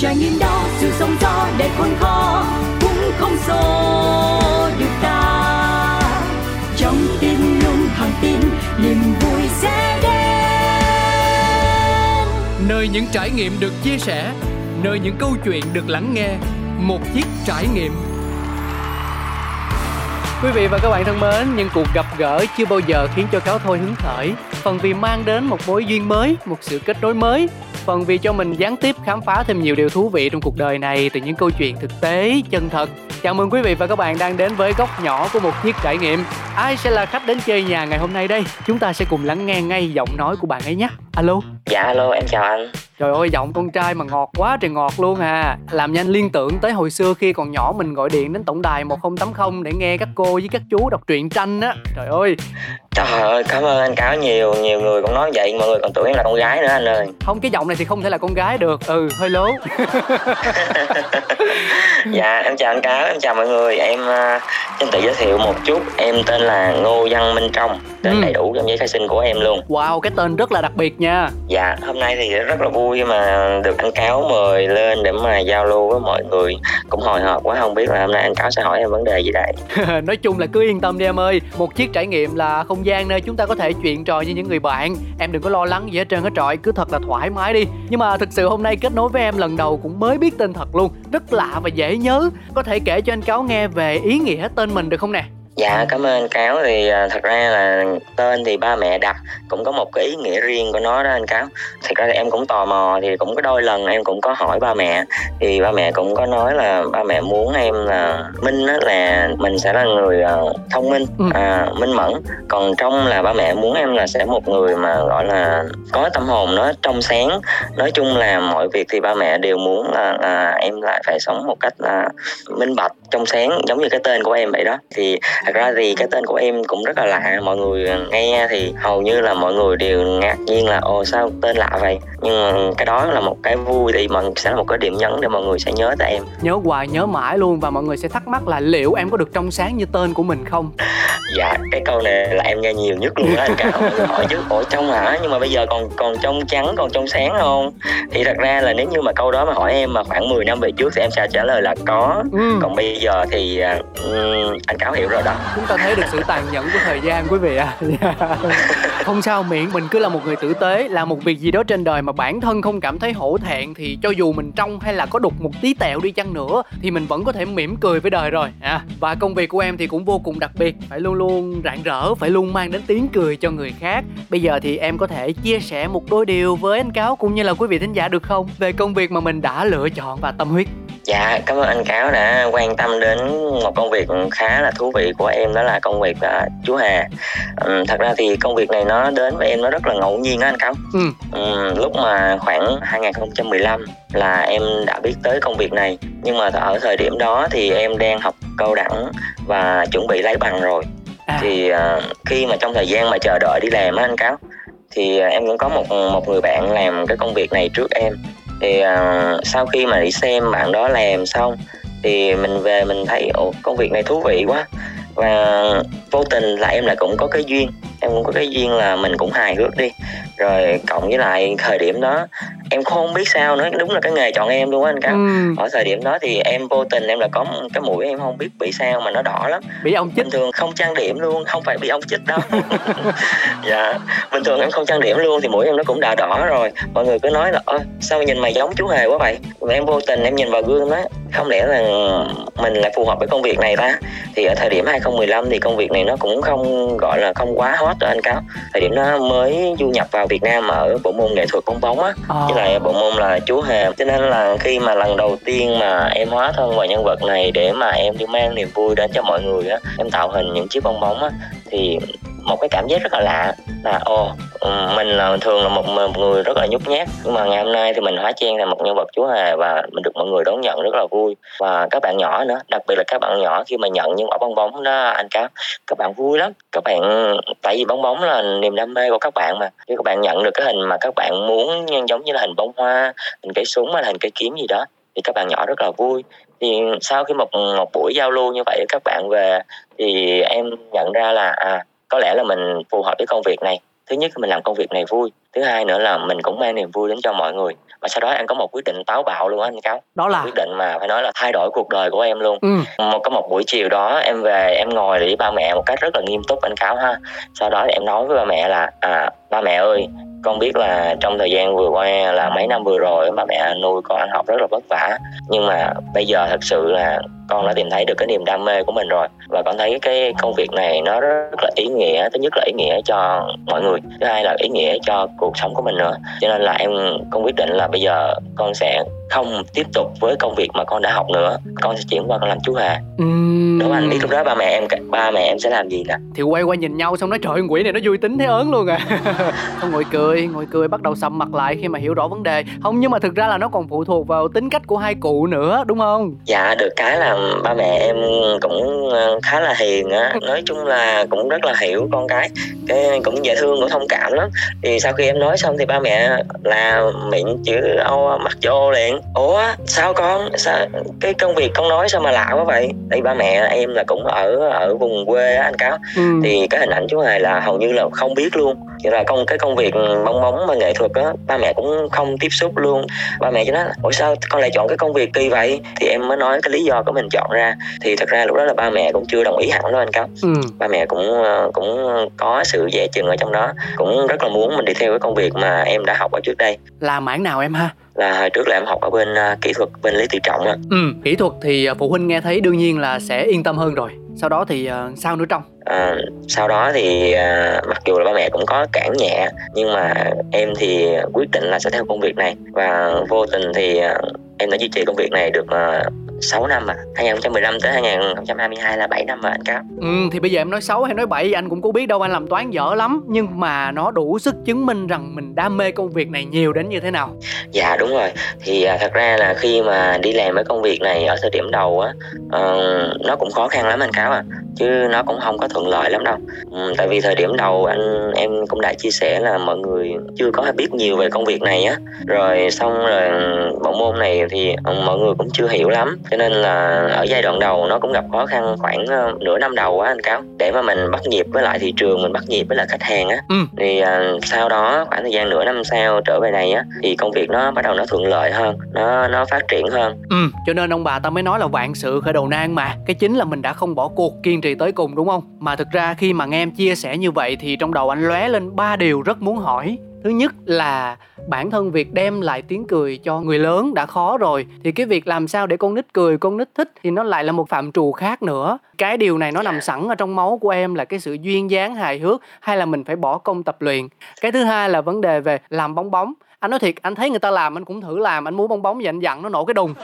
trải nghiệm đó sự sống gió để khôn khó cũng không xô được ta. Trong tim luôn thẳng tin niềm vui sẽ đến. Nơi những trải nghiệm được chia sẻ nơi những câu chuyện được lắng nghe một chiếc trải nghiệm. Quý vị và các bạn thân mến, những cuộc gặp gỡ chưa bao giờ khiến cho cáo thôi hứng khởi. Phần vì mang đến một mối duyên mới, một sự kết nối mới Phần vì cho mình gián tiếp khám phá thêm nhiều điều thú vị trong cuộc đời này Từ những câu chuyện thực tế, chân thật. Chào mừng quý vị và các bạn đang đến với góc nhỏ của một chiếc trải nghiệm. Ai sẽ là khách đến chơi nhà ngày hôm nay đây? Chúng ta sẽ cùng lắng nghe ngay giọng nói của bạn ấy nhé. Alo? Dạ alo em chào anh. Trời ơi giọng con trai mà ngọt quá trời ngọt luôn à. Làm nhanh liên tưởng tới hồi xưa khi còn nhỏ mình gọi điện đến tổng đài 1080 để nghe các cô với các chú đọc truyện tranh á. Trời ơi. Trời ơi cảm ơn anh Cáo nhiều Nhiều người cũng nói vậy mọi người còn tưởng em là con gái nữa anh ơi. Không cái giọng này thì không thể là con gái được. Ừ hơi lố. Dạ em chào anh Cáo em chào mọi người. Em uh, xin tự giới thiệu một chút Em tên là Ngô Văn Minh Trong Tên ừ. đầy đủ trong giấy khai sinh của em luôn. Wow cái tên rất là đặc biệt nha Dạ hôm nay thì rất là vui mà được anh Cáo mời lên để mà giao lưu với mọi người. Cũng hồi hộp quá, không biết là hôm nay anh Cáo sẽ hỏi em vấn đề gì đây. Nói chung là cứ yên tâm đi em ơi. Một chiếc trải nghiệm là không gian nơi chúng ta có thể chuyện trò như những người bạn. Em đừng có lo lắng gì hết trơn hết trọi Cứ thật là thoải mái đi. Nhưng mà thực sự hôm nay kết nối với em lần đầu cũng mới biết tên thật luôn. Rất lạ và dễ nhớ. Có thể kể cho anh Cáo nghe về ý nghĩa tên mình được không nè? Dạ cảm ơn cáo. Thì à, thật ra là tên thì ba mẹ đặt cũng có một cái ý nghĩa riêng của nó đó anh cáo. Thật ra thì em cũng tò mò thì cũng có đôi lần em cũng có hỏi ba mẹ. Thì ba mẹ cũng có nói là ba mẹ muốn em là minh á là mình sẽ là người uh, thông minh ừ. à, minh mẫn. Còn trong là ba mẹ muốn em là sẽ một người mà gọi là có tâm hồn nó trong sáng. Nói chung là mọi việc thì ba mẹ đều muốn là, là em lại phải sống một cách là minh bạch trong sáng giống như cái tên của em vậy đó. Thì thật ra thì cái tên của em cũng rất là lạ. Mọi người nghe thì hầu như là mọi người đều ngạc nhiên là ồ sao tên lạ vậy? Nhưng mà cái đó là một cái vui thì mình sẽ là một cái điểm nhấn để mọi người sẽ nhớ tới em. Nhớ hoài nhớ mãi luôn và mọi người sẽ thắc mắc là liệu em có được trong sáng như tên của mình không? Dạ cái câu này là em nghe nhiều nhất luôn á anh cả hỏi chứ ủa trong hả? Nhưng mà bây giờ còn còn trong trắng còn trong sáng không? Thì thật ra là nếu như mà câu đó mà hỏi em mà khoảng 10 năm về trước thì em sẽ trả lời là có. Ừ. còn bây giờ thì um, anh cáo hiểu rồi đó chúng ta thấy được sự tàn nhẫn của thời gian quý vị ạ. À. không sao miễn mình cứ là một người tử tế làm một việc gì đó trên đời mà bản thân không cảm thấy hổ thẹn thì cho dù mình trong hay là có đục một tí tẹo đi chăng nữa thì mình vẫn có thể mỉm cười với đời rồi. À và công việc của em thì cũng vô cùng đặc biệt phải luôn luôn rạng rỡ phải luôn mang đến tiếng cười cho người khác. Bây giờ thì em có thể chia sẻ một đôi điều với anh cáo cũng như là quý vị thính giả được không? Về công việc mà mình đã lựa chọn và tâm huyết dạ cảm ơn anh cáo đã quan tâm đến một công việc khá là thú vị của em đó là công việc uh, chú hà um, thật ra thì công việc này nó đến với em nó rất là ngẫu nhiên đó anh cáo ừ. um, lúc mà khoảng 2015 là em đã biết tới công việc này nhưng mà ở thời điểm đó thì em đang học cao đẳng và chuẩn bị lấy bằng rồi à. thì uh, khi mà trong thời gian mà chờ đợi đi làm á anh cáo thì uh, em cũng có một một người bạn làm cái công việc này trước em thì uh, sau khi mà đi xem bạn đó làm xong thì mình về mình thấy ồ công việc này thú vị quá. Và vô tình là em lại cũng có cái duyên em cũng có cái duyên là mình cũng hài hước đi. Rồi cộng với lại thời điểm đó em không biết sao nữa đúng là cái nghề chọn em luôn á anh cao. Ừ. ở thời điểm đó thì em vô tình em là có cái mũi em không biết bị sao mà nó đỏ lắm. Bị ông chích. Bình thường không trang điểm luôn không phải bị ông chích đâu. Dạ bình thường em không trang điểm luôn thì mũi em nó cũng đã đỏ rồi. Mọi người cứ nói là ơ sao nhìn mày giống chú hề quá vậy? Và em vô tình em nhìn vào gương đó không lẽ là mình lại phù hợp với công việc này ta? Thì ở thời điểm 2015 thì công việc này nó cũng không gọi là không quá hot rồi anh cáo. Thời điểm nó mới du nhập vào Việt Nam ở bộ môn nghệ thuật bóng bóng á. À. với lại bộ môn là chú hề. Cho nên là khi mà lần đầu tiên mà em hóa thân vào nhân vật này để mà em đi mang niềm vui đến cho mọi người á em tạo hình những chiếc bong bóng á thì một cái cảm giác rất là lạ là ồ mình là thường là một, một người rất là nhút nhát. Nhưng mà ngày hôm nay thì mình hóa trang thành một nhân vật chúa hề và mình được mọi người đón nhận rất là vui. Và các bạn nhỏ nữa đặc biệt là các bạn nhỏ khi mà nhận những quả bong bóng đó anh cáo các bạn vui lắm. Các bạn tại vì bong bóng là niềm đam mê của các bạn mà. Khi các bạn nhận được cái hình mà các bạn muốn giống như là hình bông hoa hình cây súng hay là hình cây kiếm gì đó thì các bạn nhỏ rất là vui. Thì sau khi một một buổi giao lưu như vậy các bạn về thì em nhận ra là à có lẽ là mình phù hợp với công việc này. Thứ nhất mình làm công việc này vui. Thứ hai nữa là mình cũng mang niềm vui đến cho mọi người. Và sau đó em có một quyết định táo bạo luôn á anh cáo. Đó là? Quyết định mà phải nói là thay đổi cuộc đời của em luôn. Ừ. một có một buổi chiều đó em về em ngồi với ba mẹ một cách rất là nghiêm túc anh cáo ha. Sau đó em nói với ba mẹ là à ba mẹ ơi con biết là trong thời gian vừa qua là mấy năm vừa rồi ba mẹ nuôi con ăn học rất là vất vả. Nhưng mà bây giờ thật sự là con đã tìm thấy được cái niềm đam mê của mình rồi. Và con thấy cái công việc này nó rất là ý nghĩa thứ nhất là ý nghĩa cho mọi người thứ hai là ý nghĩa cho cuộc sống của mình nữa. Cho nên là em con quyết định là bây giờ con sẽ không tiếp tục với công việc mà con đã học nữa. Con sẽ chuyển qua con làm chú hề uhm. đúng anh biết lúc đó ba mẹ em ba mẹ em sẽ làm gì nè? Thì quay qua nhìn nhau xong nói trời quỷ này nó vui tính thế ớn luôn à. Không ngồi cười ngồi cười bắt đầu sầm mặt lại khi mà hiểu rõ vấn đề. Không nhưng mà thực ra là nó còn phụ thuộc vào tính cách của hai cụ nữa đúng không? Dạ được cái là ba mẹ em cũng ờ, khá là hiền á. Nói chung là cũng rất là hiểu con cái. Cái cũng dễ thương cũng thông cảm lắm. Thì sau khi em nói xong thì ba mẹ là miệng chữ ô mặt vô liền. Ủa sao con sao cái công việc con nói sao mà lạ quá vậy? Tại ba mẹ em là cũng ở ở vùng quê á anh cáo. Ừ. thì cái hình ảnh chú hài là hầu như là không biết luôn. Vậy là công cái công việc bong bóng mà nghệ thuật á ba mẹ cũng không tiếp xúc luôn. Ba mẹ cho nó ủa sao con lại chọn cái công việc kỳ vậy? Thì em mới nói cái lý do của mình chọn ra. Thì thật ra lúc đó là ba mẹ cũng chưa đồng ý hẳn đâu anh cáo. Ừ. ba mẹ cũng ờ, cũng có sự dè chừng ở trong đó cũng rất là muốn mình đi theo cái công việc mà em đã học ở trước đây. Là mảng nào em ha? Là hồi trước là em học ở bên uh, kỹ thuật bên lý tự trọng á. Ừ kỹ thuật thì uh, phụ huynh nghe thấy đương nhiên là sẽ yên tâm hơn rồi. Sau đó thì uh, sao nữa trong? À, sau đó thì mặc dù là ba mẹ cũng có cản nhẹ nhưng mà em thì quyết định là sẽ theo công việc này. Và vô tình thì em đã duy trì công việc này được 6 năm mà 2015 tới 2022 là 7 năm mà anh Cáo. Ừ thì bây giờ em nói 6 hay nói 7 anh cũng có biết đâu anh làm toán dở lắm. Nhưng mà nó đủ sức chứng minh rằng mình đam mê công việc này nhiều đến như thế nào. Dạ đúng rồi. Thì à, thật ra là khi mà đi làm cái công việc này ở thời điểm đầu á uh, Nó cũng khó khăn lắm anh Cáo à. Chứ nó cũng không có thuận lợi lắm đâu. Ừ, tại vì thời điểm đầu anh em cũng đã chia sẻ là mọi người chưa có biết nhiều về công việc này á. Rồi xong rồi bộ môn này thì ừ, mọi người cũng chưa hiểu lắm cho nên là ở giai đoạn đầu nó cũng gặp khó khăn khoảng ờ, nửa năm đầu á anh cáo. Để mà mình bắt nhịp với lại thị trường mình bắt nhịp với lại khách hàng á. Ừ. thì uh, sau đó khoảng thời gian nửa năm sau trở về này á thì công việc nó bắt đầu nó thuận lợi hơn nó nó phát triển hơn. Ừ cho nên ông bà ta mới nói là vạn sự khởi đầu nan mà. Cái chính là mình đã không bỏ cuộc kiên trì tới cùng đúng không? Mà thực ra khi mà nghe em chia sẻ như vậy thì trong đầu anh lóe lên ba điều rất muốn hỏi thứ nhất là bản thân việc đem lại tiếng cười cho người lớn đã khó rồi. Thì cái việc làm sao để con nít cười con nít thích thì nó lại là một phạm trù khác nữa. Cái điều này nó nằm sẵn ở trong máu của em là cái sự duyên dáng hài hước hay là mình phải bỏ công tập luyện. Cái thứ hai là vấn đề về làm bong bóng anh nói thiệt anh thấy người ta làm anh cũng thử làm anh muốn bong bóng và anh dặn nó nổ cái đùng.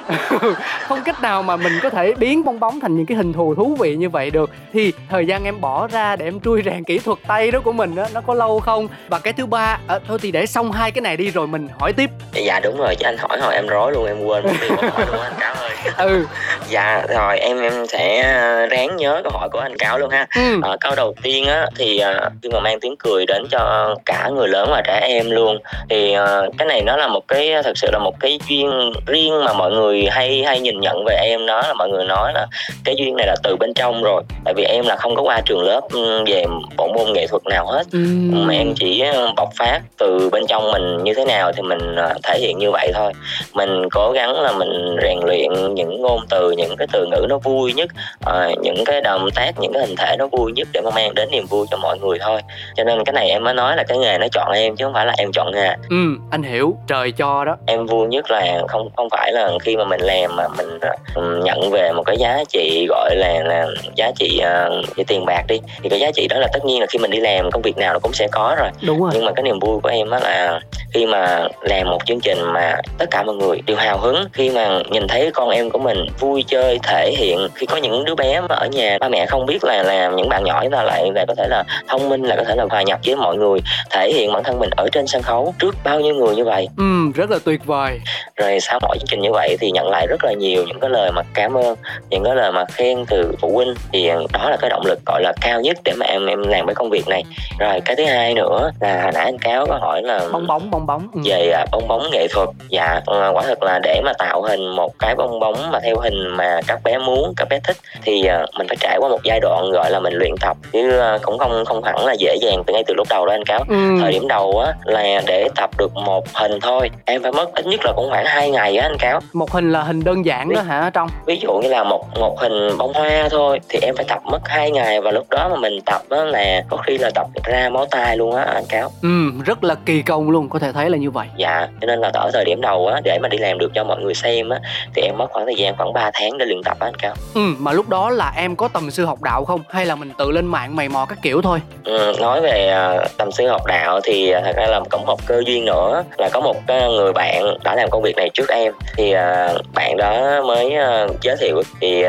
Không cách nào mà mình có thể biến bong bóng thành những cái hình thù thú vị như vậy được. Thì thời gian em bỏ ra để em trui rèn kỹ thuật tay đó của mình đó nó có lâu không? Và cái thứ ba à, thôi thì để xong hai cái này đi rồi mình hỏi tiếp. Dạ đúng rồi chứ anh hỏi hồi em rối luôn em quên mất tiêu hỏi luôn anh cáo ơi. Ừ. Dạ rồi em em sẽ ờ, ráng nhớ câu hỏi của anh cáo luôn ha. Ừ. à, câu đầu tiên á thì khi mà mang tiếng cười đến cho cả người lớn và trẻ em luôn thì cái này nó là một cái thật sự là một cái duyên riêng mà mọi người hay hay nhìn nhận về em đó là mọi người nói là cái duyên này là từ bên trong rồi. Tại vì em là không có qua trường lớp ừ, về bộ môn nghệ thuật nào hết. Ừ. mà em chỉ ờ, bộc phát từ bên trong mình như thế nào thì mình ờ, thể hiện như vậy thôi. Mình cố gắng là mình rèn luyện những ngôn từ những cái từ ngữ nó vui nhất uh, những cái động tác những cái hình thể nó vui nhất để mà mang đến niềm vui cho mọi người thôi. Cho nên cái này em mới nói là cái nghề nó chọn em chứ không phải là em chọn nghề. Ừ anh hiểu trời cho đó. Em vui nhất là không không phải là khi mà mình làm mà mình uh, nhận về một cái giá trị gọi là là giá trị uh, về tiền bạc đi. Thì cái giá trị đó là tất nhiên là khi mình đi làm công việc nào nó cũng sẽ có rồi. Đúng rồi. Nhưng mà cái niềm vui của em đó là khi mà làm một chương trình mà tất cả mọi người đều hào hứng khi mà nhìn thấy con em của mình vui chơi thể hiện khi có những đứa bé mà ở nhà ba mẹ không biết là làm những bạn nhỏ chúng ta lại là có thể là thông minh là có thể là hòa nhập với mọi người thể hiện bản thân mình ở trên sân khấu trước bao nhiêu người như vậy. Ừ rất là tuyệt vời. Rồi sau mỗi chương trình như vậy thì nhận lại rất là nhiều những cái lời mà cảm ơn những cái lời mà khen từ phụ huynh. Thì đó là cái động lực gọi là cao nhất để mà em em làm cái công việc này. Rồi cái thứ hai nữa là hồi nãy anh cáo có hỏi là bong bóng bong bóng. Ừ. về à, bong bóng nghệ thuật. Dạ ờ, quả thật là để mà tạo hình một cái bong bóng mà theo hình mà các bé muốn các bé thích thì à, mình phải trải qua một giai đoạn gọi là mình luyện tập. Chứ à, cũng không không hẳn là dễ dàng từ ngay từ lúc đầu đó anh cáo. Ừ. thời điểm đầu á là để tập được một hình thôi. Em phải mất ít nhất là cũng khoảng hai ngày á anh cáo. Một hình là hình đơn giản đó hả trong? ví dụ như là một một hình bông hoa thôi thì em phải tập mất hai ngày và lúc đó mà mình tập đó là có khi là tập ra máu tay luôn á anh cáo. Ừ rất là kỳ công luôn có thể thấy là như vậy. Dạ cho nên là ở thời điểm đầu á để mà đi làm được cho mọi người xem á thì em mất khoảng thời gian khoảng 3 tháng để luyện tập á anh cáo. Ừ mà lúc đó là em có tầm sư học đạo không? Hay là mình tự lên mạng mày mò các kiểu thôi? Ừ, nói về uh, tầm sư học đạo thì uh, thật ra là cũng một cơ duyên nữa là có một uh, người bạn đã làm công việc này trước em. Thì uh, bạn đó mới uh, giới thiệu. Thì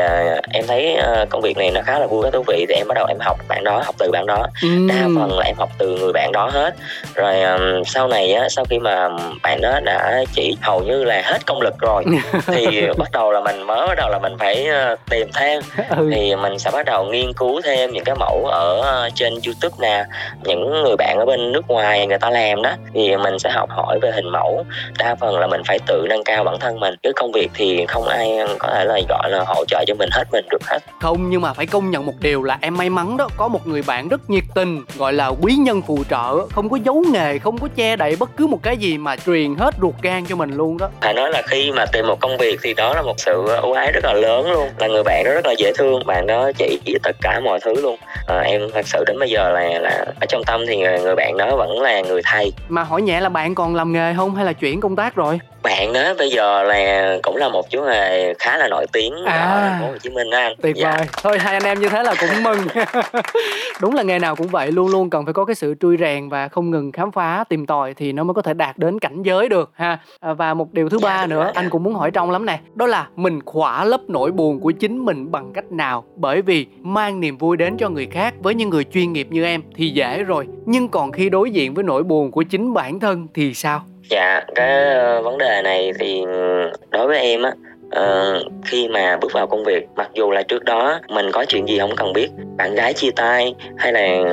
em thấy công việc này nó khá là vui khá thú vị. Thì em bắt đầu em học bạn đó học từ bạn đó. Ừ. đa phần là em học từ người bạn đó hết. Rồi sau này á sau khi mà bạn đó đã chỉ hầu như là hết công lực rồi thì bắt đầu là mình mới bắt đầu là mình phải tìm thêm. Ừ. thì mình sẽ bắt đầu nghiên cứu thêm những cái mẫu ở trên youtube nè. Những người bạn ở bên nước ngoài người ta làm đó thì mình sẽ học hỏi về hình mẫu đa phần là mình phải tự nâng cao bản thân mình chứ công việc thì không ai có thể là gọi là hỗ trợ cho mình hết mình được hết. Không nhưng mà phải công nhận một điều là em may mắn đó có một người bạn rất nhiệt tình gọi là quý nhân phù trợ không có giấu nghề không có che đậy bất cứ một cái gì mà truyền hết ruột gan cho mình luôn đó. Phải nói là khi mà tìm một công việc thì đó là một sự ưu ái rất là lớn luôn là người bạn đó rất là dễ thương bạn đó chỉ tất cả mọi thứ luôn. À, em thật sự đến bây giờ là là ở trong tâm thì người, người bạn đó vẫn là người thầy. Mà hỏi nhẹ là bạn còn còn làm nghề không hay là chuyển công tác rồi? Bạn đó bây giờ là cũng là một chú hề khá là nổi tiếng à, ở thành phố Hồ Chí Minh anh. Tuyệt dạ. vời. Thôi hai anh em như thế là cũng mừng. Đúng là nghề nào cũng vậy luôn luôn cần phải có cái sự trui rèn và không ngừng khám phá tìm tòi thì nó mới có thể đạt đến cảnh giới được ha. À, và một điều thứ dạ, ba nữa anh cũng muốn hỏi trong lắm nè đó là mình khỏa lấp nỗi buồn của chính mình bằng cách nào? Bởi vì mang niềm vui đến cho người khác với những người chuyên nghiệp như em thì dễ rồi nhưng còn khi đối diện với nỗi buồn của chính bản thân thì sao dạ cái uh, vấn đề này thì đối với em á uh, khi mà bước vào công việc mặc dù là trước đó mình có chuyện gì không cần biết bạn gái chia tay hay là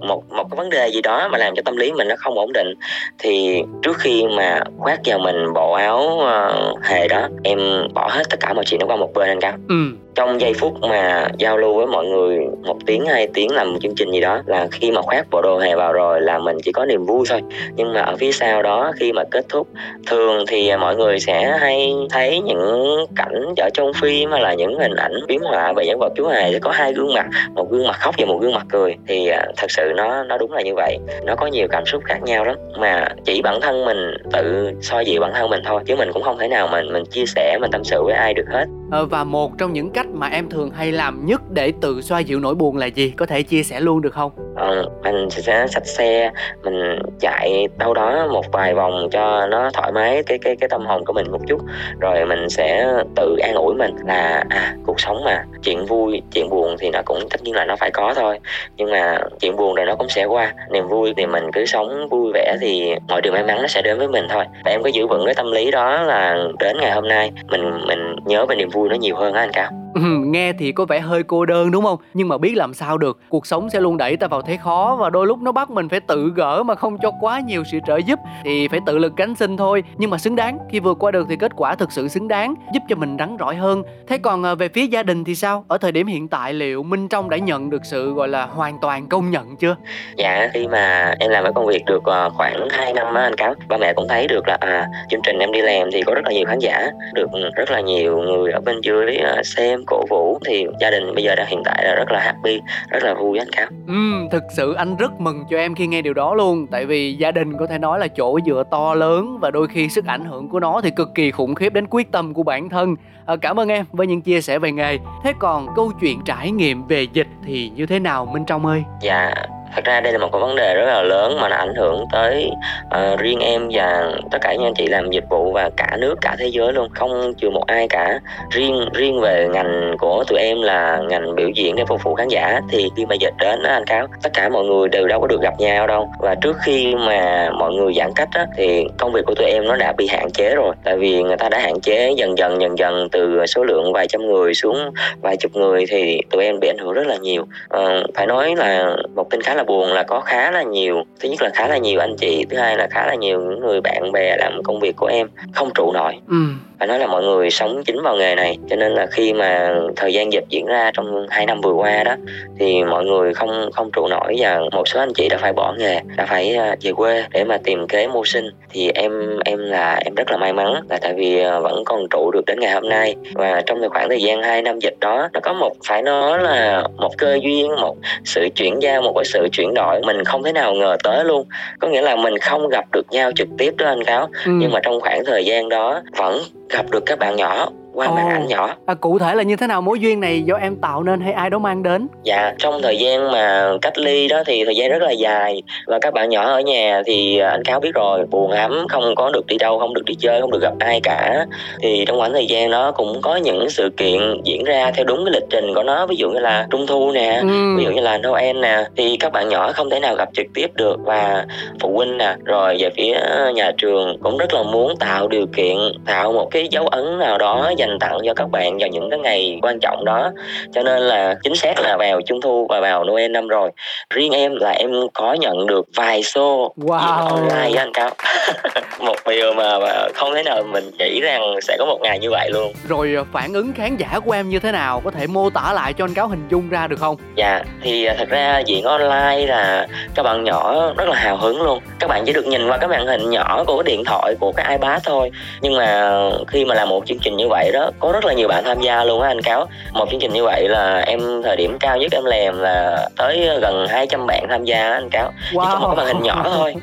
một một cái vấn đề gì đó mà làm cho tâm lý mình nó không ổn định thì trước khi mà khoác vào mình bộ áo uh, hề đó em bỏ hết tất cả mọi chuyện đó qua một bên anh cao. Ừ trong giây phút mà giao lưu với mọi người một tiếng, hai tiếng làm một chương trình gì đó là khi mà khoác bộ đồ hề vào rồi là mình chỉ có niềm vui thôi. Nhưng mà ở phía sau đó khi mà kết thúc, thường thì mọi người sẽ hay thấy những cảnh ở trong phim hay là những hình ảnh biếm họa về nhân vật chú hề sẽ có hai gương mặt, một gương mặt khóc và một gương mặt cười. Thì à, thật sự nó nó đúng là như vậy. Nó có nhiều cảm xúc khác nhau lắm. Mà chỉ bản thân mình tự soi dịu bản thân mình thôi, chứ mình cũng không thể nào mình mình chia sẻ, mình tâm sự với ai được hết. Ờ, và một trong những cách mà em thường hay làm nhất để tự xoa dịu nỗi buồn là gì? Có thể chia sẻ luôn được không? Ờ, mình sẽ xách xe mình chạy đâu đó một vài vòng cho nó thoải mái cái cái cái tâm hồn của mình một chút. Rồi mình sẽ tự an ủi mình là à cuộc sống mà chuyện vui chuyện buồn thì nó cũng tất nhiên là nó phải có thôi. Nhưng mà chuyện buồn rồi nó cũng sẽ qua. Niềm vui thì mình cứ sống vui vẻ thì mọi điều may mắn nó sẽ đến với mình thôi. Và em có giữ vững cái tâm lý đó là đến ngày hôm nay mình mình nhớ về niềm vui vui nó nhiều hơn á anh cao nghe thì có vẻ hơi cô đơn, đúng không? Nhưng mà biết làm sao được. Cuộc sống sẽ luôn đẩy ta vào thế khó và đôi lúc nó bắt mình phải tự gỡ mà không cho quá nhiều sự trợ giúp. Thì phải tự lực cánh sinh thôi. Nhưng mà xứng đáng, khi vượt qua được thì kết quả thực sự xứng đáng, giúp cho mình rắn rỏi hơn. Thế còn à, về phía gia đình thì sao? Ở thời điểm hiện tại, liệu minh trong đã nhận được sự, gọi là, hoàn toàn công nhận chưa? Dạ khi mà em làm cái công việc được ờ, khoảng 2 năm á anh cắm ba mẹ cũng thấy được là à chương trình em đi làm thì có rất là nhiều khán giả, được ừ, rất là nhiều người ở bên dưới ờ, xem em cổ vũ thì gia đình bây giờ đang hiện tại là rất là happy rất là vui anh cao ừ thực sự anh rất mừng cho em khi nghe điều đó luôn tại vì gia đình có thể nói là chỗ dựa to lớn và đôi khi sức ảnh hưởng của nó thì cực kỳ khủng khiếp đến quyết tâm của bản thân. À, cảm ơn em với những chia sẻ về nghề. Thế còn câu chuyện trải nghiệm về dịch thì như thế nào minh trong ơi? Dạ thật ra đây là một cái vấn đề rất là lớn mà nó ảnh hưởng tới uh, riêng em và tất cả những anh chị làm dịch vụ và cả nước cả thế giới luôn. Không trừ một ai cả. Riêng riêng về ngành của tụi em là ngành biểu diễn để phục vụ khán giả. Thì khi mà dịch đến đó anh cáo tất cả mọi người đều đâu có được gặp nhau đâu. Và trước khi mà mọi người giãn cách á, thì công việc của tụi em nó đã bị hạn chế rồi. Tại vì người ta đã hạn chế dần dần dần dần từ số lượng vài trăm người xuống vài chục người thì tụi em bị ảnh hưởng rất là nhiều. Uh, phải nói là một tin khá là là buồn là có khá là nhiều. Thứ nhất là khá là nhiều anh chị, thứ hai là khá là nhiều những người bạn bè làm công việc của em không trụ nổi. Ừ phải nói là mọi người sống chính vào nghề này cho nên là khi mà thời gian dịch diễn ra trong hai năm vừa qua đó thì mọi người không không trụ nổi và một số anh chị đã phải bỏ nghề đã phải à, về quê để mà tìm kế mưu sinh. Thì em em là em rất là may mắn là tại vì à, vẫn còn trụ được đến ngày hôm nay. Và trong khoảng thời gian 2 năm dịch đó nó có một phải nói là một cơ duyên một sự chuyển giao một cái sự chuyển đổi mình không thể nào ngờ tới luôn. Có nghĩa là mình không gặp được nhau trực tiếp đó anh cáo. Ừ. nhưng mà trong khoảng thời gian đó vẫn gặp được các bạn nhỏ qua oh. màn ảnh nhỏ. à, cụ thể là như thế nào? Mối duyên này do em tạo nên hay ai đó mang đến? Dạ trong thời gian mà cách ly đó thì thời gian rất là dài. Và các bạn nhỏ ở nhà thì anh cáo biết rồi buồn lắm không có được đi đâu không được đi chơi không được gặp ai cả. Thì trong khoảng thời gian đó cũng có những sự kiện diễn ra theo đúng cái lịch trình của nó. Ví dụ như là trung thu nè ừ. ví dụ như là noel nè. Thì các bạn nhỏ không thể nào gặp trực tiếp được. Và phụ huynh nè rồi về phía nhà trường cũng rất là muốn tạo điều kiện tạo một cái dấu ấn nào đó dành tặng cho các bạn vào những cái ngày quan trọng đó. Cho nên là chính xác là vào trung thu và vào noel năm rồi. Riêng em là em có nhận được vài show wow. online anh cao. Một điều mà, mà không thể nào mình nghĩ rằng sẽ có một ngày như vậy luôn. Rồi ờ, phản ứng khán giả của em như thế nào? Có thể mô tả lại cho anh cáo hình dung ra được không? Dạ thì ờ, thật ra diễn online là các bạn nhỏ rất là hào hứng luôn. Các bạn chỉ được nhìn qua cái màn hình nhỏ của cái điện thoại của cái ipad thôi. Nhưng mà khi mà làm một chương trình như vậy đó. Có rất là nhiều bạn tham gia luôn á anh cáo. Một chương trình như vậy là em thời điểm cao nhất em làm là tới gần 200 bạn tham gia anh cáo. Wow. chỉ có một màn hình nhỏ thôi.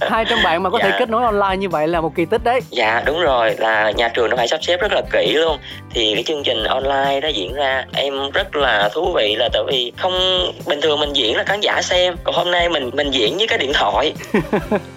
200 bạn mà có dạ. thể kết nối online như vậy là một kỳ tích đấy. Dạ đúng rồi. Là nhà trường nó phải sắp xếp rất là kỹ luôn. Thì cái chương trình online đó diễn ra em rất là thú vị là tại vì không bình thường mình diễn là khán giả xem. Còn hôm nay mình mình diễn với cái điện thoại.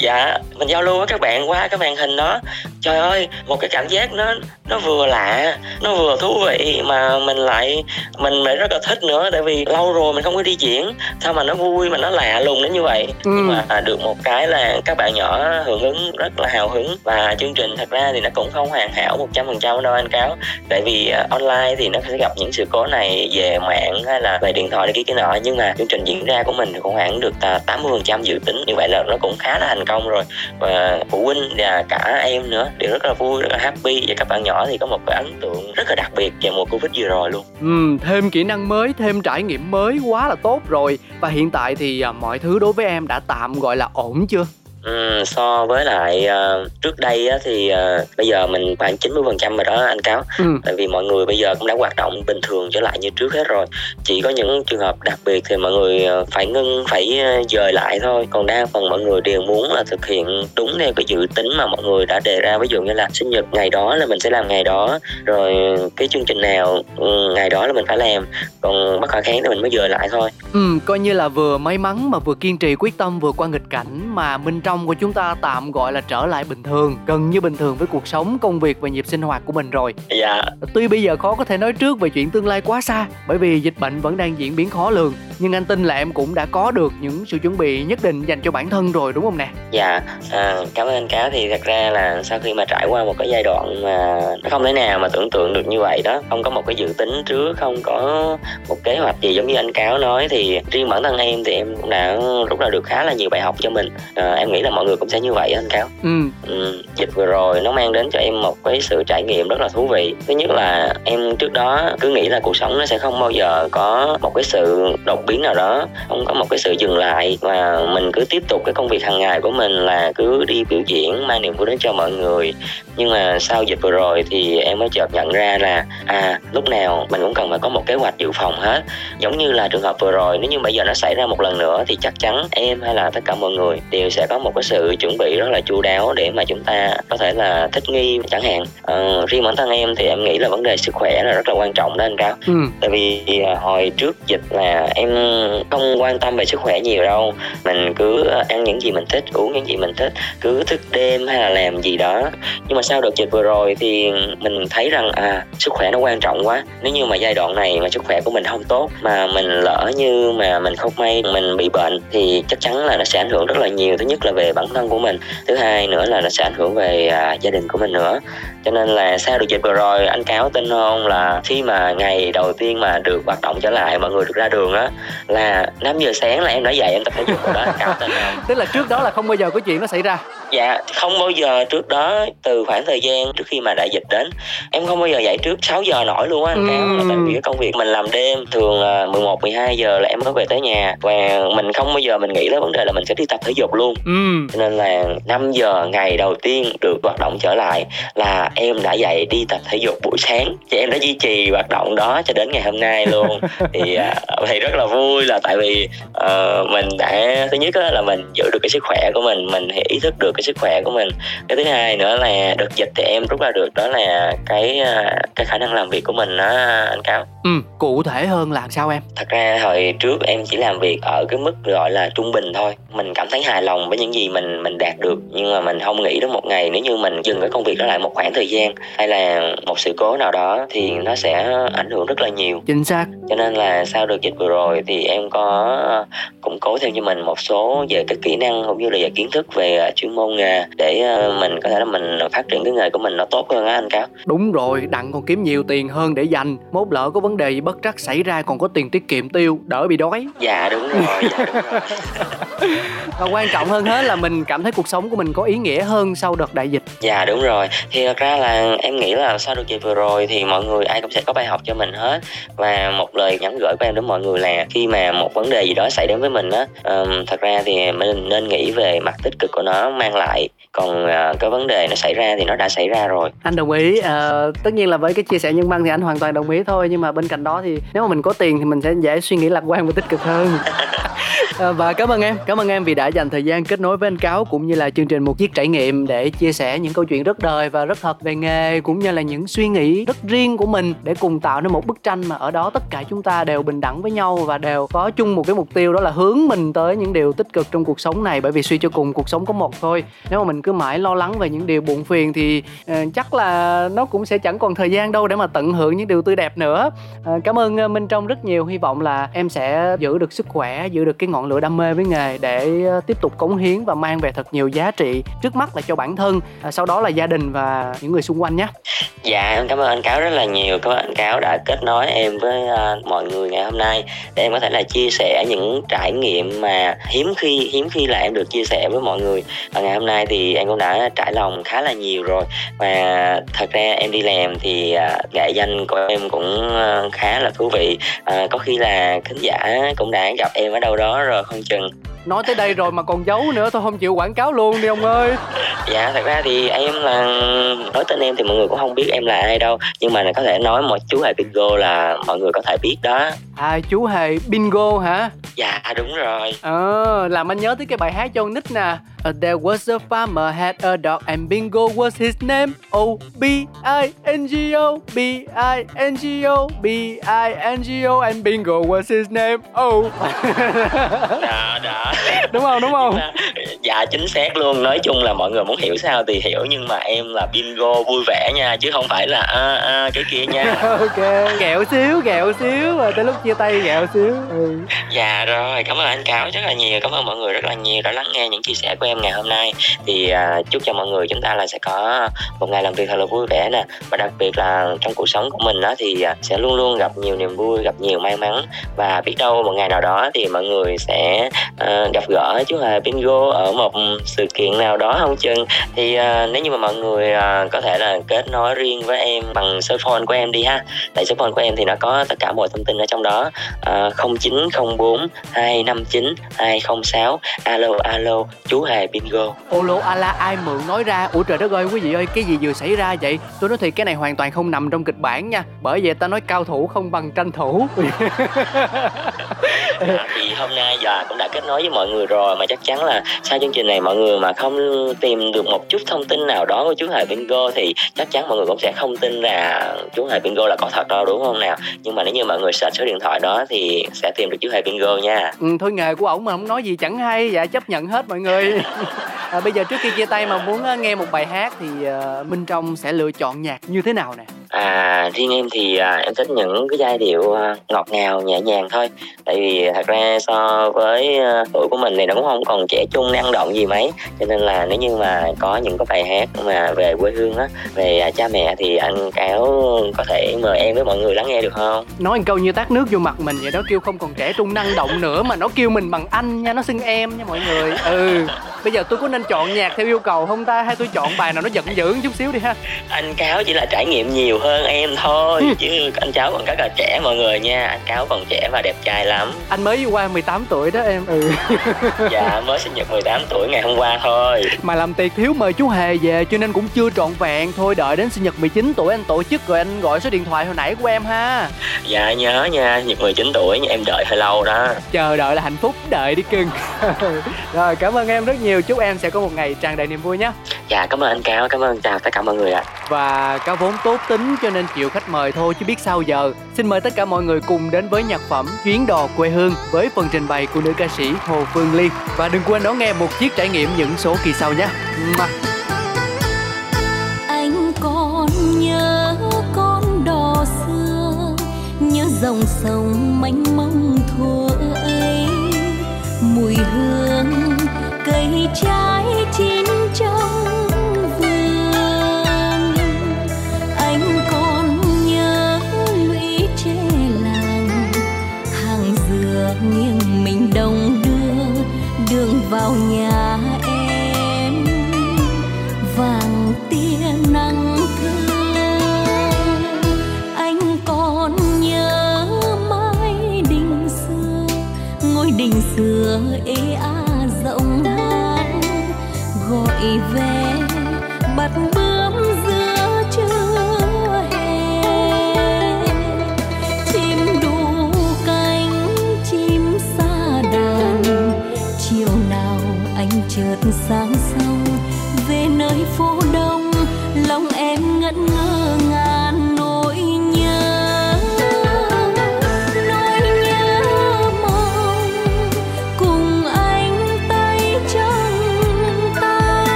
Dạ mình giao lưu với các bạn qua cái màn hình đó. Trời ơi một cái cảm giác nó nó vừa lạ nó vừa thú vị mà mình lại mình lại rất là thích nữa tại vì lâu rồi mình không có đi diễn. Sao mà nó vui mà nó lạ lùng đến như vậy? Ừ. nhưng mà được một cái là các bạn nhỏ hưởng ứng rất là hào hứng. Và chương trình thật ra thì nó cũng không hoàn hảo một trăm phần trăm đâu anh cáo. Tại vì uh, online thì nó sẽ gặp những sự cố này về mạng hay là về điện thoại này kia cái nọ. Nhưng mà chương trình diễn ra của mình thì cũng khoảng được à, tám mươi phần trăm dự tính. Như vậy là nó cũng khá là thành công rồi. Và phụ huynh và cả em nữa đều rất là vui rất là happy. Và các bạn nhỏ thì có một cái ấn tượng rất là đặc biệt về mùa covid vừa rồi luôn. Ừ, thêm kỹ năng mới thêm trải nghiệm mới quá là tốt rồi. Và hiện tại thì à, mọi thứ đối với em đã tạm gọi là ổn chưa? Ừ, so với lại uh, trước đây á, thì uh, bây giờ mình khoảng 90 phần trăm rồi đó anh cáo. Ừ. tại vì mọi người bây giờ cũng đã hoạt động bình thường trở lại như trước hết rồi. Chỉ có những trường hợp đặc biệt thì mọi người uh, phải ngưng phải uh, dời lại thôi. Còn đa phần mọi người đều muốn là thực hiện đúng theo cái dự tính mà mọi người đã đề ra. Ví dụ như là sinh nhật ngày đó là mình sẽ làm ngày đó rồi cái chương trình nào um, ngày đó là mình phải làm. Còn bất khả kháng thì mình mới dời lại thôi. Ừ coi như là vừa may mắn mà vừa kiên trì quyết tâm vừa qua nghịch cảnh mà minh trong của chúng ta tạm gọi là trở lại bình thường gần như bình thường với cuộc sống công việc và nhịp sinh hoạt của mình rồi. Dạ. Tuy bây giờ khó có thể nói trước về chuyện tương lai quá xa bởi vì dịch bệnh vẫn đang diễn biến khó lường nhưng anh tin là em cũng đã có được những sự chuẩn bị nhất định dành cho bản thân rồi đúng không nè? Dạ. À, cảm ơn anh cáo. Thì thật ra là sau khi mà trải qua một cái giai đoạn mà nó không thể nào mà tưởng tượng được như vậy đó không có một cái dự tính trước không có một kế hoạch gì giống như anh cáo nói thì riêng bản thân em thì em cũng đã rút ra được khá là nhiều bài học cho mình. À, em nghĩ là mọi người cũng sẽ như vậy anh cáo ừ. ừ. dịch vừa rồi nó mang đến cho em một cái sự trải nghiệm rất là thú vị thứ nhất là em trước đó cứ nghĩ là cuộc sống nó sẽ không bao giờ có một cái sự đột biến nào đó không có một cái sự dừng lại và mình cứ tiếp tục cái công việc hàng ngày của mình là cứ đi biểu diễn mang niềm vui đến cho mọi người nhưng mà sau dịch vừa rồi thì em mới chợt nhận ra là à lúc nào mình cũng cần phải có một kế hoạch dự phòng hết giống như là trường hợp vừa rồi nếu như bây giờ nó xảy ra một lần nữa thì chắc chắn em hay là tất cả mọi người đều sẽ có một cái sự chuẩn bị rất là chu đáo để mà chúng ta có thể là thích nghi chẳng hạn. Ờ, riêng bản thân em thì em nghĩ là vấn đề sức khỏe là rất là quan trọng đó anh cáo ừ. tại vì à, hồi trước dịch là em không quan tâm về sức khỏe nhiều đâu. Mình cứ ăn những gì mình thích uống những gì mình thích cứ thức đêm hay là làm gì đó. Nhưng mà sau đợt dịch vừa rồi thì mình thấy rằng à sức khỏe nó quan trọng quá. Nếu như mà giai đoạn này mà sức khỏe của mình không tốt mà mình lỡ như mà mình không may mình bị bệnh thì chắc chắn là nó sẽ ảnh hưởng rất là nhiều. Thứ nhất là về bản thân của mình. Thứ hai nữa là nó sẽ ảnh hưởng về à, gia đình của mình nữa. Cho nên là sau được dịch vừa rồi anh cáo tin không? Là khi mà ngày đầu tiên mà được hoạt động trở lại mọi người được ra đường á là 5 giờ sáng là em đã dậy em tập thể dục rồi đó. Cáo tin không? Tức là trước đó là không bao giờ có chuyện nó xảy ra dạ không bao giờ trước đó từ khoảng thời gian trước khi mà đại dịch đến em không bao giờ dậy trước 6 giờ nổi luôn á anh cáo là tại vì cái công việc mình làm đêm thường là 11 12 giờ là em mới về tới nhà. Và mình không bao giờ mình nghĩ đến vấn đề là mình sẽ đi tập thể dục luôn. Ừ. cho nên là 5 giờ ngày đầu tiên được hoạt động trở lại là em đã dậy đi tập thể dục buổi sáng. Thì em đã duy trì hoạt động đó cho đến ngày hôm nay luôn. Thì uh, thì rất là vui là tại vì uh, mình đã thứ nhất là mình giữ được cái sức khỏe của mình mình ý thức được cái sức khỏe của mình. Cái thứ hai nữa là đợt dịch thì em rút ra được đó là cái à, cái khả năng làm việc của mình đó anh cáo ừ cụ thể hơn là sao em? Thật ra hồi trước em chỉ làm việc ở cái mức gọi là trung bình thôi. Mình cảm thấy hài lòng với những gì mình mình đạt được nhưng mà mình không nghĩ đến một ngày nếu như mình dừng cái công việc đó lại một khoảng thời gian hay là một sự cố nào đó thì nó sẽ ảnh hưởng rất là nhiều. Chính xác. Cho nên là sau đợt dịch vừa rồi thì em có củng cố thêm cho mình một số về cái kỹ năng cũng như là về kiến thức về chuyên môn nghề để ờ, mình có thể là mình phát triển cái nghề của mình nó tốt hơn á anh cáo đúng rồi đặng còn kiếm nhiều tiền hơn để dành. Mốt lỡ có vấn đề gì bất trắc xảy ra còn có tiền tiết kiệm tiêu đỡ bị đói. Dạ đúng rồi, dạ, đúng rồi. và quan trọng hơn hết là mình cảm thấy cuộc sống của mình có ý nghĩa hơn sau đợt đại dịch. Dạ đúng rồi. Thì thật ra là em nghĩ là sau đợt dịch vừa rồi thì mọi người ai cũng sẽ có bài học cho mình hết. Và một lời nhắn gửi của em đến mọi người là khi mà một vấn đề gì đó xảy đến với mình á um, thật ra thì mình nên nghĩ về mặt tích cực của nó mang lại. Còn uh, cái vấn đề nó xảy ra thì nó đã xảy ra rồi. Anh đồng ý. Uh, tất nhiên là với cái chia sẻ nhân văn thì anh hoàn toàn đồng ý thôi. Nhưng mà bên cạnh đó thì nếu mà mình có tiền thì mình sẽ dễ suy nghĩ lạc quan và tích cực hơn Ờ, và cảm ơn em cảm ơn em vì đã dành thời gian kết nối với anh cáo cũng như là chương trình một chiếc trải nghiệm để chia sẻ những câu chuyện rất đời và rất thật về nghề cũng như là những suy nghĩ rất riêng của mình để cùng tạo nên một bức tranh mà ở đó tất cả chúng ta đều bình đẳng với nhau và đều có chung một cái mục tiêu đó là hướng mình tới những điều tích cực trong cuộc sống này. Bởi vì suy cho cùng cuộc sống có một thôi. Nếu mà mình cứ mãi lo lắng về những điều buồn phiền thì uh, chắc là nó cũng sẽ chẳng còn thời gian đâu để mà tận hưởng những điều tươi đẹp nữa. Uh, cảm ơn uh, minh trong rất nhiều. Hy vọng là em sẽ giữ được sức khỏe giữ được cái ngọn lựa đam mê với nghề để ờ, tiếp tục cống hiến và mang về thật nhiều giá trị trước mắt là cho bản thân à, sau đó là gia đình và những người xung quanh nhé. Dạ em cảm ơn anh cáo rất là nhiều. Cảm ơn anh cáo đã kết nối em với ờ, mọi người ngày hôm nay để em có thể là chia sẻ những trải nghiệm mà hiếm khi hiếm khi là em được chia sẻ với mọi người. Và ngày hôm nay thì em cũng đã trải lòng khá là nhiều rồi. Và thật ra em đi làm thì ờ, nghệ danh của em cũng khá là thú vị. À, có khi là khán giả cũng đã gặp em ở đâu đó rồi không chừng nói tới đây rồi mà còn giấu nữa tôi không chịu quảng cáo luôn đi ông ơi dạ thật ra thì em là nói tên em thì mọi người cũng không biết em là ai đâu nhưng mà có thể nói một chú hề bingo là mọi người có thể biết đó à chú hề bingo hả dạ đúng rồi ờ à, làm anh nhớ tới cái bài hát cho nick nè there was a farmer had a dog and Bingo was his name. O B I N G O B I N G O B I N G O and Bingo was his name. Oh. đó đó. Đúng không? Đúng không? Mà, dạ chính xác luôn. Nói chung là mọi người muốn hiểu sao thì hiểu nhưng mà em là Bingo vui vẻ nha chứ không phải là à, à, cái kia nha. ok. Gẹo xíu, gẹo xíu rồi tới lúc chia tay gẹo xíu. Ừ. Dạ rồi, cảm ơn anh Cáo rất là nhiều. Cảm ơn mọi người rất là nhiều đã lắng nghe những chia sẻ của em ngày hôm nay thì à, chúc cho mọi người chúng ta là sẽ có một ngày làm việc thật là vui vẻ nè và đặc biệt là trong cuộc sống của mình đó thì à, sẽ luôn luôn gặp nhiều niềm vui gặp nhiều may mắn và biết đâu một ngày nào đó thì mọi người sẽ à, gặp gỡ chú hề bingo ở một sự kiện nào đó không chừng. Thì à, nếu như mà mọi người à, có thể là kết nối riêng với em bằng số phone của em đi ha. Tại số phone của em thì nó có tất cả mọi thông tin ở trong đó. À, 0904 259 206 alo alo chú hề bingo. Ô lô ala ai mượn nói ra? Ủa trời đất ơi quý vị ơi cái gì vừa xảy ra vậy? Tôi nói thiệt cái này hoàn toàn không nằm trong kịch bản nha. Bởi vậy ta nói cao thủ không bằng tranh thủ à, thì hôm nay giờ cũng đã kết nối với mọi người rồi mà chắc chắn là sau chương trình này mọi người mà không tìm được một chút thông tin nào đó của chú hề bingo thì chắc chắn mọi người cũng sẽ không tin là chú hề bingo là có thật đâu đúng không nào? Nhưng mà nếu như mọi người search số điện thoại đó thì sẽ tìm được chú hề bingo nha. Ừ, thôi nghề của ổng mà không nói gì chẳng hay dạ chấp nhận hết mọi người. À, bây giờ trước khi chia tay mà muốn nghe một bài hát thì uh, minh trong sẽ lựa chọn nhạc như thế nào nè à riêng em thì à, em thích những cái giai điệu à, ngọt ngào nhẹ nhàng thôi. Tại vì thật ra so với à, tuổi của mình thì nó cũng không còn trẻ trung năng động gì mấy. Cho nên là nếu như mà có những cái bài hát mà về quê hương á về à, cha mẹ thì anh cáo có thể mời em với mọi người lắng nghe được không? Nói một câu như tát nước vô mặt mình vậy đó kêu không còn trẻ trung năng động nữa mà nó kêu mình bằng anh nha nó xưng em nha mọi người. Ừ bây giờ tôi có nên chọn nhạc theo yêu cầu không ta? Hay tôi chọn bài nào nó giận dữ chút xíu đi ha? Anh cáo chỉ là trải nghiệm nhiều hơn em thôi ừ. chứ anh cháu còn rất là trẻ mọi người nha. Anh cáo còn trẻ và đẹp trai lắm. Anh mới qua 18 tuổi đó em ừ. Dạ mới sinh nhật 18 tuổi ngày hôm qua thôi. Mà làm tiệc thiếu mời chú hề về cho nên cũng chưa trọn vẹn. Thôi đợi đến sinh nhật 19 tuổi anh tổ chức rồi anh gọi số điện thoại hồi nãy của em ha. Dạ nhớ nha sinh nhật 19 tuổi em đợi hơi lâu đó. Chờ đợi là hạnh phúc đợi đi cưng. Rồi cảm ơn em rất nhiều. Chúc em sẽ có một ngày tràn đầy niềm vui nhé. Dạ cảm ơn anh cáo cảm ơn chào tất cả mọi người ạ. Và cáo vốn tốt tính cho nên chịu khách mời thôi chứ biết sao giờ. Xin mời tất cả mọi người cùng đến với nhạc phẩm chuyến đò quê hương với phần trình bày của nữ ca sĩ hồ phương liên. Và đừng quên đón nghe một chiếc trải nghiệm những số kỳ sau nhé. Anh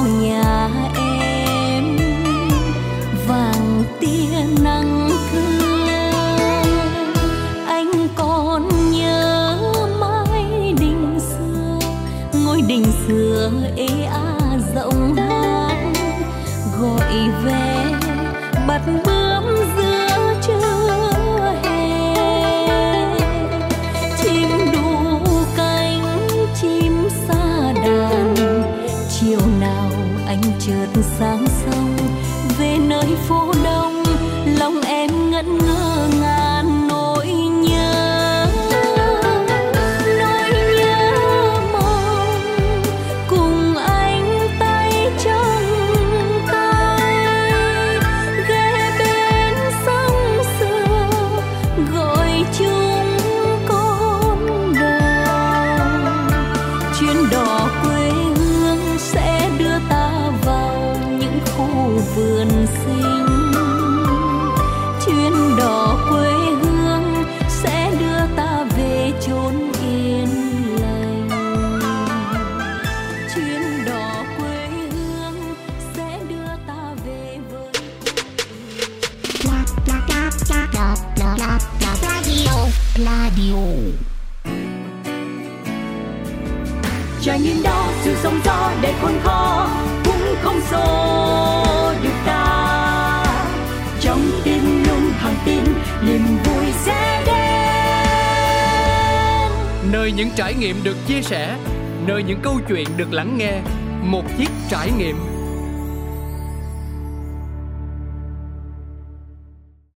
nhau nhé. Nghiệm được chia sẻ, nơi những câu chuyện được lắng nghe, một chiếc trải nghiệm.